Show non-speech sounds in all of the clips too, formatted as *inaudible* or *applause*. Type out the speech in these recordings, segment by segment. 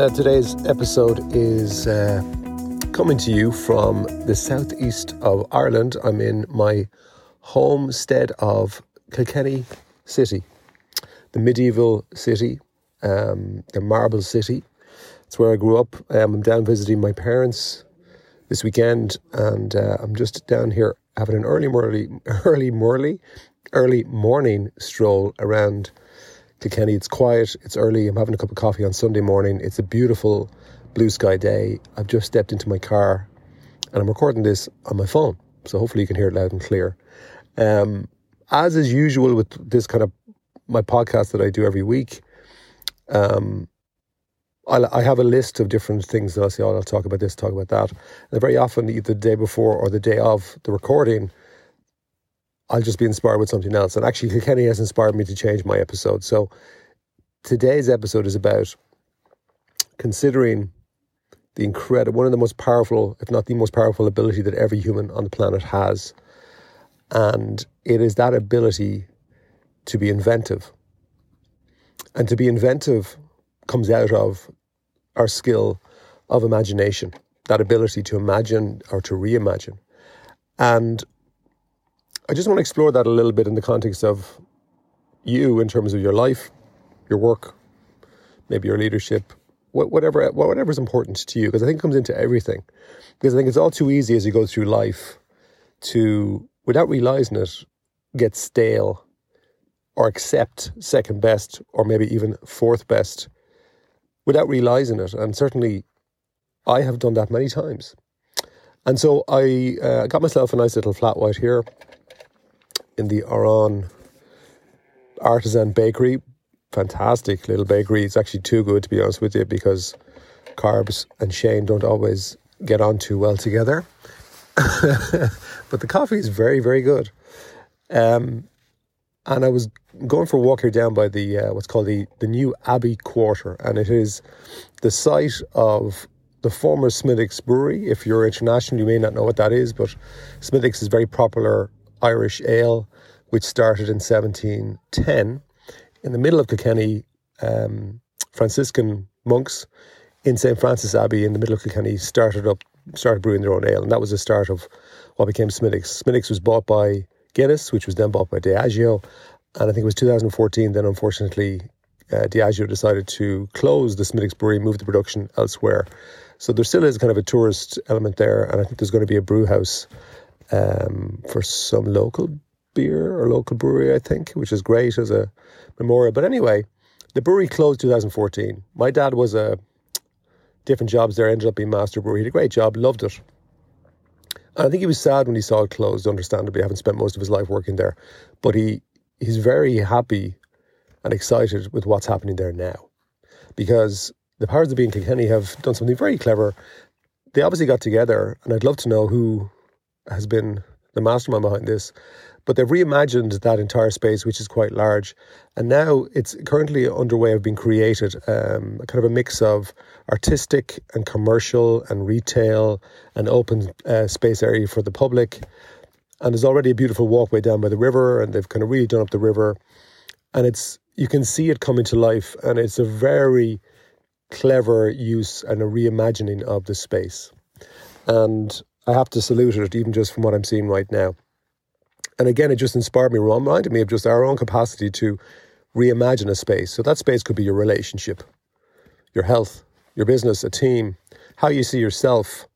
Uh, today's episode is uh, coming to you from the southeast of Ireland. I'm in my homestead of Kilkenny City, the medieval city, um, the marble city. It's where I grew up. Um, I'm down visiting my parents this weekend, and uh, I'm just down here having an early, *laughs* early, early, morning stroll around Kilkenny. It's quiet, it's early. I'm having a cup of coffee on Sunday morning. It's a beautiful blue sky day. I've just stepped into my car and I'm recording this on my phone. So hopefully you can hear it loud and clear. Um, as is usual with this kind of my podcast that I do every week, um, I'll, I have a list of different things that I'll say, oh, I'll talk about this, talk about that. And very often, either the day before or the day of the recording, I'll just be inspired with something else. And actually, Kilkenny has inspired me to change my episode. So today's episode is about considering the incredible, one of the most powerful, if not the most powerful ability that every human on the planet has. And it is that ability to be inventive. And to be inventive comes out of our skill of imagination, that ability to imagine or to reimagine. And I just want to explore that a little bit in the context of you in terms of your life, your work, maybe your leadership, whatever whatever is important to you, because I think it comes into everything. Because I think it's all too easy as you go through life to, without realizing it, get stale or accept second best or maybe even fourth best without realizing it. And certainly, I have done that many times. And so I uh, got myself a nice little flat white here in the Oran Artisan Bakery. Fantastic little bakery. It's actually too good, to be honest with you, because carbs and Shane don't always get on too well together. *laughs* but the coffee is very, very good. Um, and I was going for a walk here down by the uh, what's called the the new Abbey Quarter, and it is the site of the former Smithwick's Brewery. If you're international, you may not know what that is, but Smithwick's is very popular Irish ale, which started in 1710 in the middle of Kilkenny. Um, Franciscan monks in St. Francis Abbey in the middle of Kilkenny started up, started brewing their own ale, and that was the start of what became Smithwick's. Smithwick's was bought by Guinness, which was then bought by Diageo, and I think it was 2014. Then, unfortunately, uh, Diageo decided to close the Smithwick's brewery, move the production elsewhere. So there still is kind of a tourist element there, and I think there's going to be a brew house um, for some local beer or local brewery, I think, which is great as a memorial. But anyway, the brewery closed 2014. My dad was a different jobs there, ended up being master brewer. He did a great job, loved it. And I think he was sad when he saw it closed, understandably, having spent most of his life working there. But he he's very happy and excited with what's happening there now. Because the powers of being Kilkenny have done something very clever. They obviously got together, and I'd love to know who has been the mastermind behind this. But they've reimagined that entire space, which is quite large. And now it's currently underway of being created, um, kind of a mix of artistic and commercial and retail and open uh, space area for the public. And there's already a beautiful walkway down by the river, and they've kind of really done up the river. And it's you can see it coming to life, and it's a very clever use and a reimagining of the space. And I have to salute it, even just from what I'm seeing right now. And again, it just inspired me, reminded me of just our own capacity to reimagine a space. So that space could be your relationship, your health, your business, a team, how you see yourself,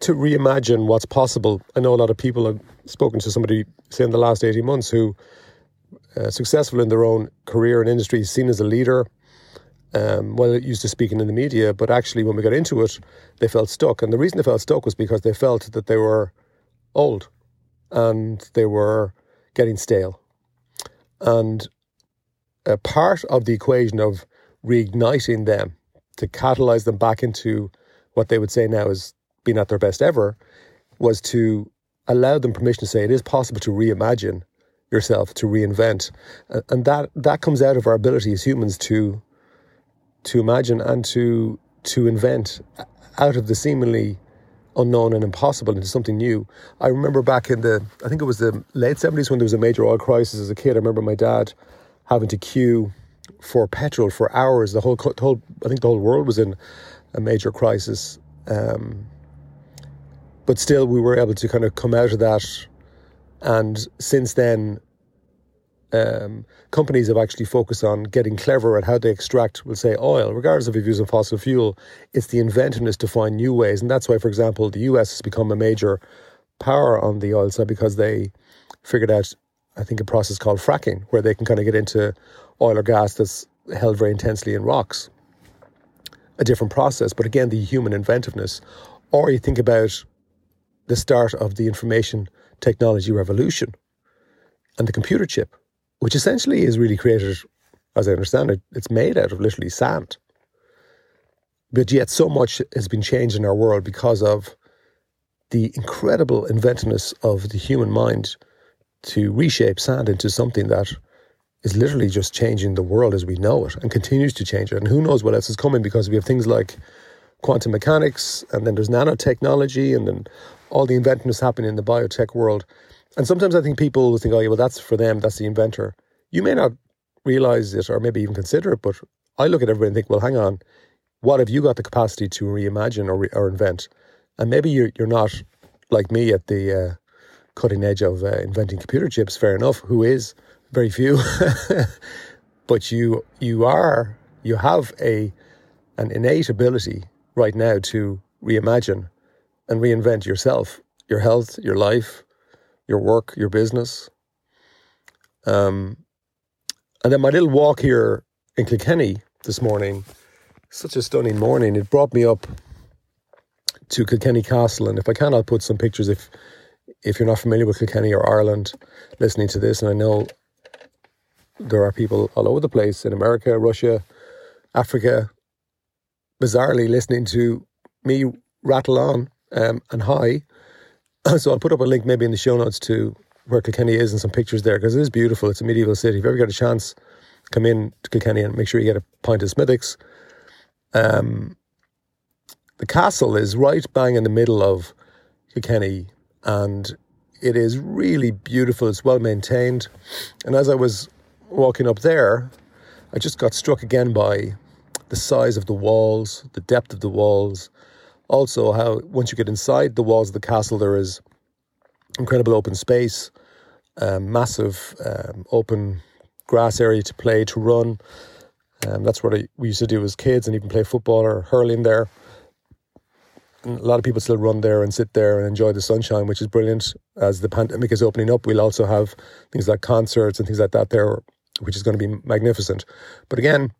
to reimagine what's possible. I know a lot of people have spoken to somebody, say, in the last 18 months who uh, successful in their own career and industry, seen as a leader, um, well, used to speaking in the media, but actually when we got into it, they felt stuck. And the reason they felt stuck was because they felt that they were old and they were getting stale. And a part of the equation of reigniting them to catalyze them back into what they would say now is being at their best ever was to allow them permission to say it is possible to reimagine yourself, to reinvent. And that that comes out of our ability as humans to to imagine and to to invent out of the seemingly unknown and impossible into something new. I remember back in the, I think it was the late 70s when there was a major oil crisis as a kid. I remember my dad having to queue for petrol for hours. The whole, the whole I think the whole world was in a major crisis. Um, but still, we were able to kind of come out of that. And since then, um, companies have actually focused on getting clever at how they extract, we'll say, oil, regardless of if you're using fossil fuel. It's the inventiveness to find new ways. And that's why, for example, the US has become a major power on the oil side because they figured out, I think, a process called fracking, where they can kind of get into oil or gas that's held very intensely in rocks. A different process, but again, the human inventiveness. Or you think about the start of the information technology revolution and the computer chip which essentially is really created, as I understand it, it's made out of literally sand. But yet, so much has been changed in our world because of the incredible inventiveness of the human mind to reshape sand into something that is literally just changing the world as we know it and continues to change it. And who knows what else is coming because we have things like quantum mechanics and then there's nanotechnology and then all the inventiveness happening in the biotech world. And sometimes I think people think, oh, yeah, well, that's for them, that's the inventor. You may not realize it or maybe even consider it, but I look at everybody and think, well, hang on, what have you got the capacity to reimagine or, re- or invent? And maybe you're, you're not like me at the uh, cutting edge of uh, inventing computer chips, fair enough, who is very few. *laughs* but you you are you have a an innate ability right now to reimagine and reinvent yourself, your health, your life, your work, your business. Um, and then my little walk here in Kilkenny this morning, such a stunning morning. It brought me up to Kilkenny Castle, and if I can, I'll put some pictures. If if you're not familiar with Kilkenny or Ireland, listening to this, and I know there are people all over the place in America, Russia, Africa, bizarrely listening to me rattle on um, and hi *clears throat* so I'll put up a link maybe in the show notes to where Kilkenny is and some pictures there because it is beautiful. It's a medieval city. If you ever get a chance, come in to Kilkenny and make sure you get a pint of Smithwick's. Um, the castle is right bang in the middle of Kilkenny and it is really beautiful. It's well maintained. And as I was walking up there, I just got struck again by the size of the walls, the depth of the walls, also, how once you get inside the walls of the castle, there is incredible open space, um, massive um, open grass area to play, to run. Um, that's what I, we used to do as kids and even play football or hurling there. A lot of people still run there and sit there and enjoy the sunshine, which is brilliant. As the pandemic is opening up, we'll also have things like concerts and things like that there, which is going to be magnificent. But again,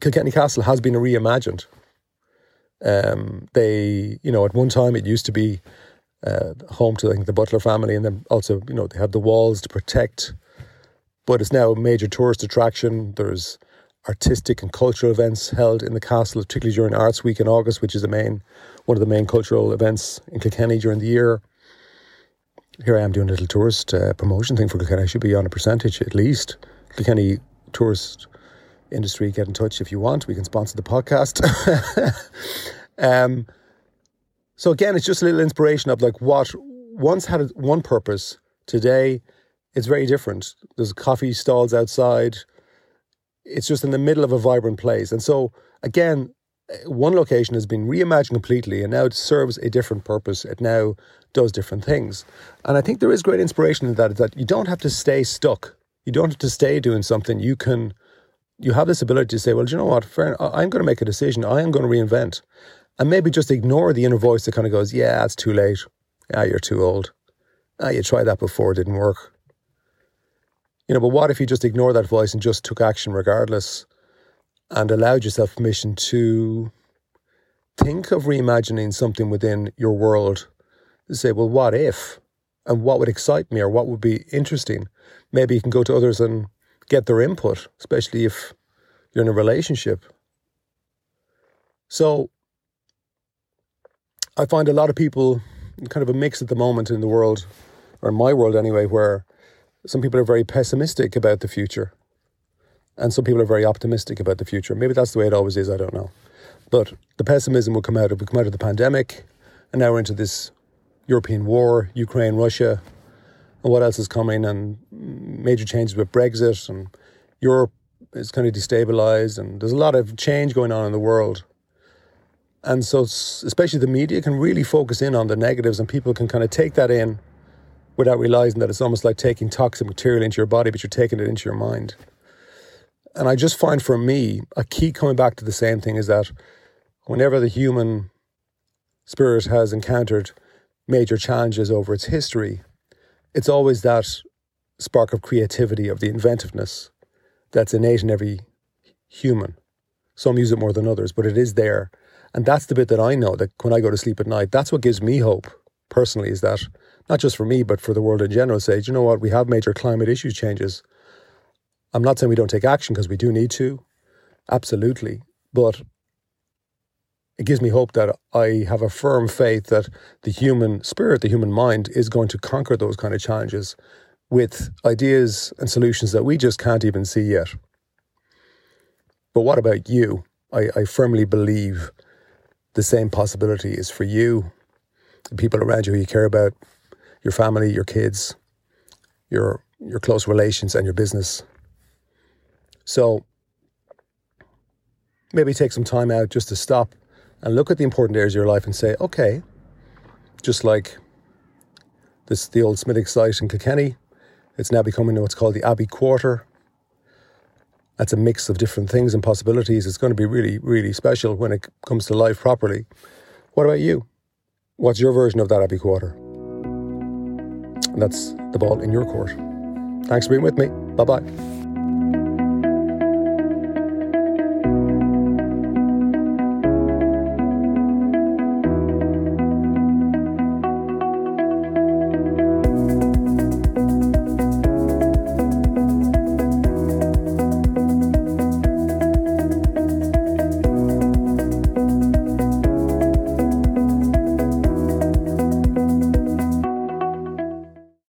Kilkenny Castle has been reimagined. Um, they, you know, at one time it used to be uh, home to I think the Butler family, and then also, you know, they had the walls to protect. But it's now a major tourist attraction. There's artistic and cultural events held in the castle, particularly during Arts Week in August, which is the main one of the main cultural events in Kilkenny during the year. Here I am doing a little tourist uh, promotion thing for Kilkenny. I should be on a percentage at least. Kilkenny tourist industry, get in touch if you want. We can sponsor the podcast. *laughs* um, so again, it's just a little inspiration of like what once had one purpose. Today, it's very different. There's coffee stalls outside. It's just in the middle of a vibrant place, and so again, one location has been reimagined completely, and now it serves a different purpose. It now does different things, and I think there is great inspiration in that. That you don't have to stay stuck. You don't have to stay doing something. You can you have this ability to say, well, do you know what? I'm going to make a decision. I am going to reinvent. And maybe just ignore the inner voice that kind of goes, yeah, it's too late. Ah, you're too old. Ah, you tried that before, it didn't work. You know, but what if you just ignore that voice and just took action regardless and allowed yourself permission to think of reimagining something within your world? Say, well, what if? And what would excite me or what would be interesting? Maybe you can go to others and get their input, especially if you're in a relationship. So I find a lot of people kind of a mix at the moment in the world, or in my world anyway, where some people are very pessimistic about the future and some people are very optimistic about the future. Maybe that's the way it always is, I don't know. But the pessimism will come out of, come out of the pandemic, and now we're into this European war, Ukraine, Russia, and what else is coming, and major changes with Brexit, and Europe is kind of destabilized, and there's a lot of change going on in the world. And so, especially the media can really focus in on the negatives, and people can kind of take that in without realizing that it's almost like taking toxic material into your body, but you're taking it into your mind. And I just find for me, a key coming back to the same thing is that whenever the human spirit has encountered major challenges over its history, it's always that spark of creativity, of the inventiveness that's innate in every human. Some use it more than others, but it is there. And that's the bit that I know that when I go to sleep at night, that's what gives me hope personally is that not just for me, but for the world in general, say, you know what, we have major climate issues changes. I'm not saying we don't take action because we do need to, absolutely. But it gives me hope that I have a firm faith that the human spirit, the human mind, is going to conquer those kind of challenges with ideas and solutions that we just can't even see yet. But what about you? I, I firmly believe the same possibility is for you, the people around you who you care about, your family, your kids, your your close relations, and your business. So maybe take some time out just to stop and look at the important areas of your life and say, okay, just like this the old Smithwick site in Kilkenny, it's now becoming what's called the Abbey Quarter. That's a mix of different things and possibilities. It's going to be really, really special when it comes to life properly. What about you? What's your version of that Abbey Quarter? And that's the ball in your court. Thanks for being with me. Bye bye.